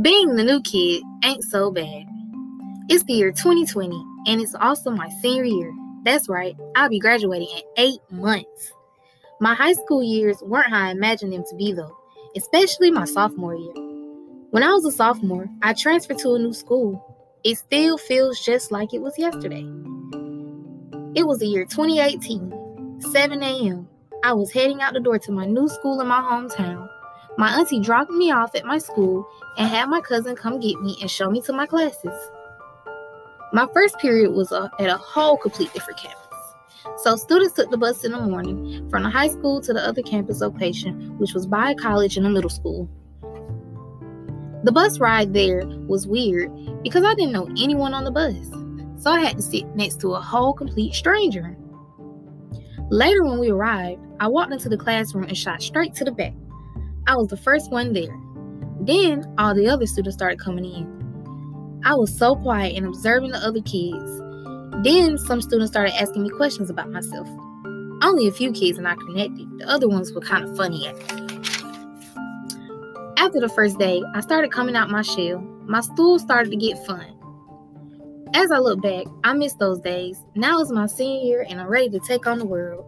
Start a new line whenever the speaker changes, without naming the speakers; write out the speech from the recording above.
Being the new kid ain't so bad. It's the year 2020, and it's also my senior year. That's right, I'll be graduating in eight months. My high school years weren't how I imagined them to be, though, especially my sophomore year. When I was a sophomore, I transferred to a new school. It still feels just like it was yesterday. It was the year 2018, 7 a.m. I was heading out the door to my new school in my hometown. My auntie dropped me off at my school and had my cousin come get me and show me to my classes. My first period was uh, at a whole complete different campus. So students took the bus in the morning from the high school to the other campus location, which was by a college and a middle school. The bus ride there was weird because I didn't know anyone on the bus, so I had to sit next to a whole complete stranger. Later, when we arrived, I walked into the classroom and shot straight to the back. I was the first one there. Then all the other students started coming in. I was so quiet and observing the other kids. Then some students started asking me questions about myself. Only a few kids and I connected. The other ones were kind of funny at me. After the first day, I started coming out my shell. My stool started to get fun. As I look back, I miss those days. Now is my senior year and I'm ready to take on the world.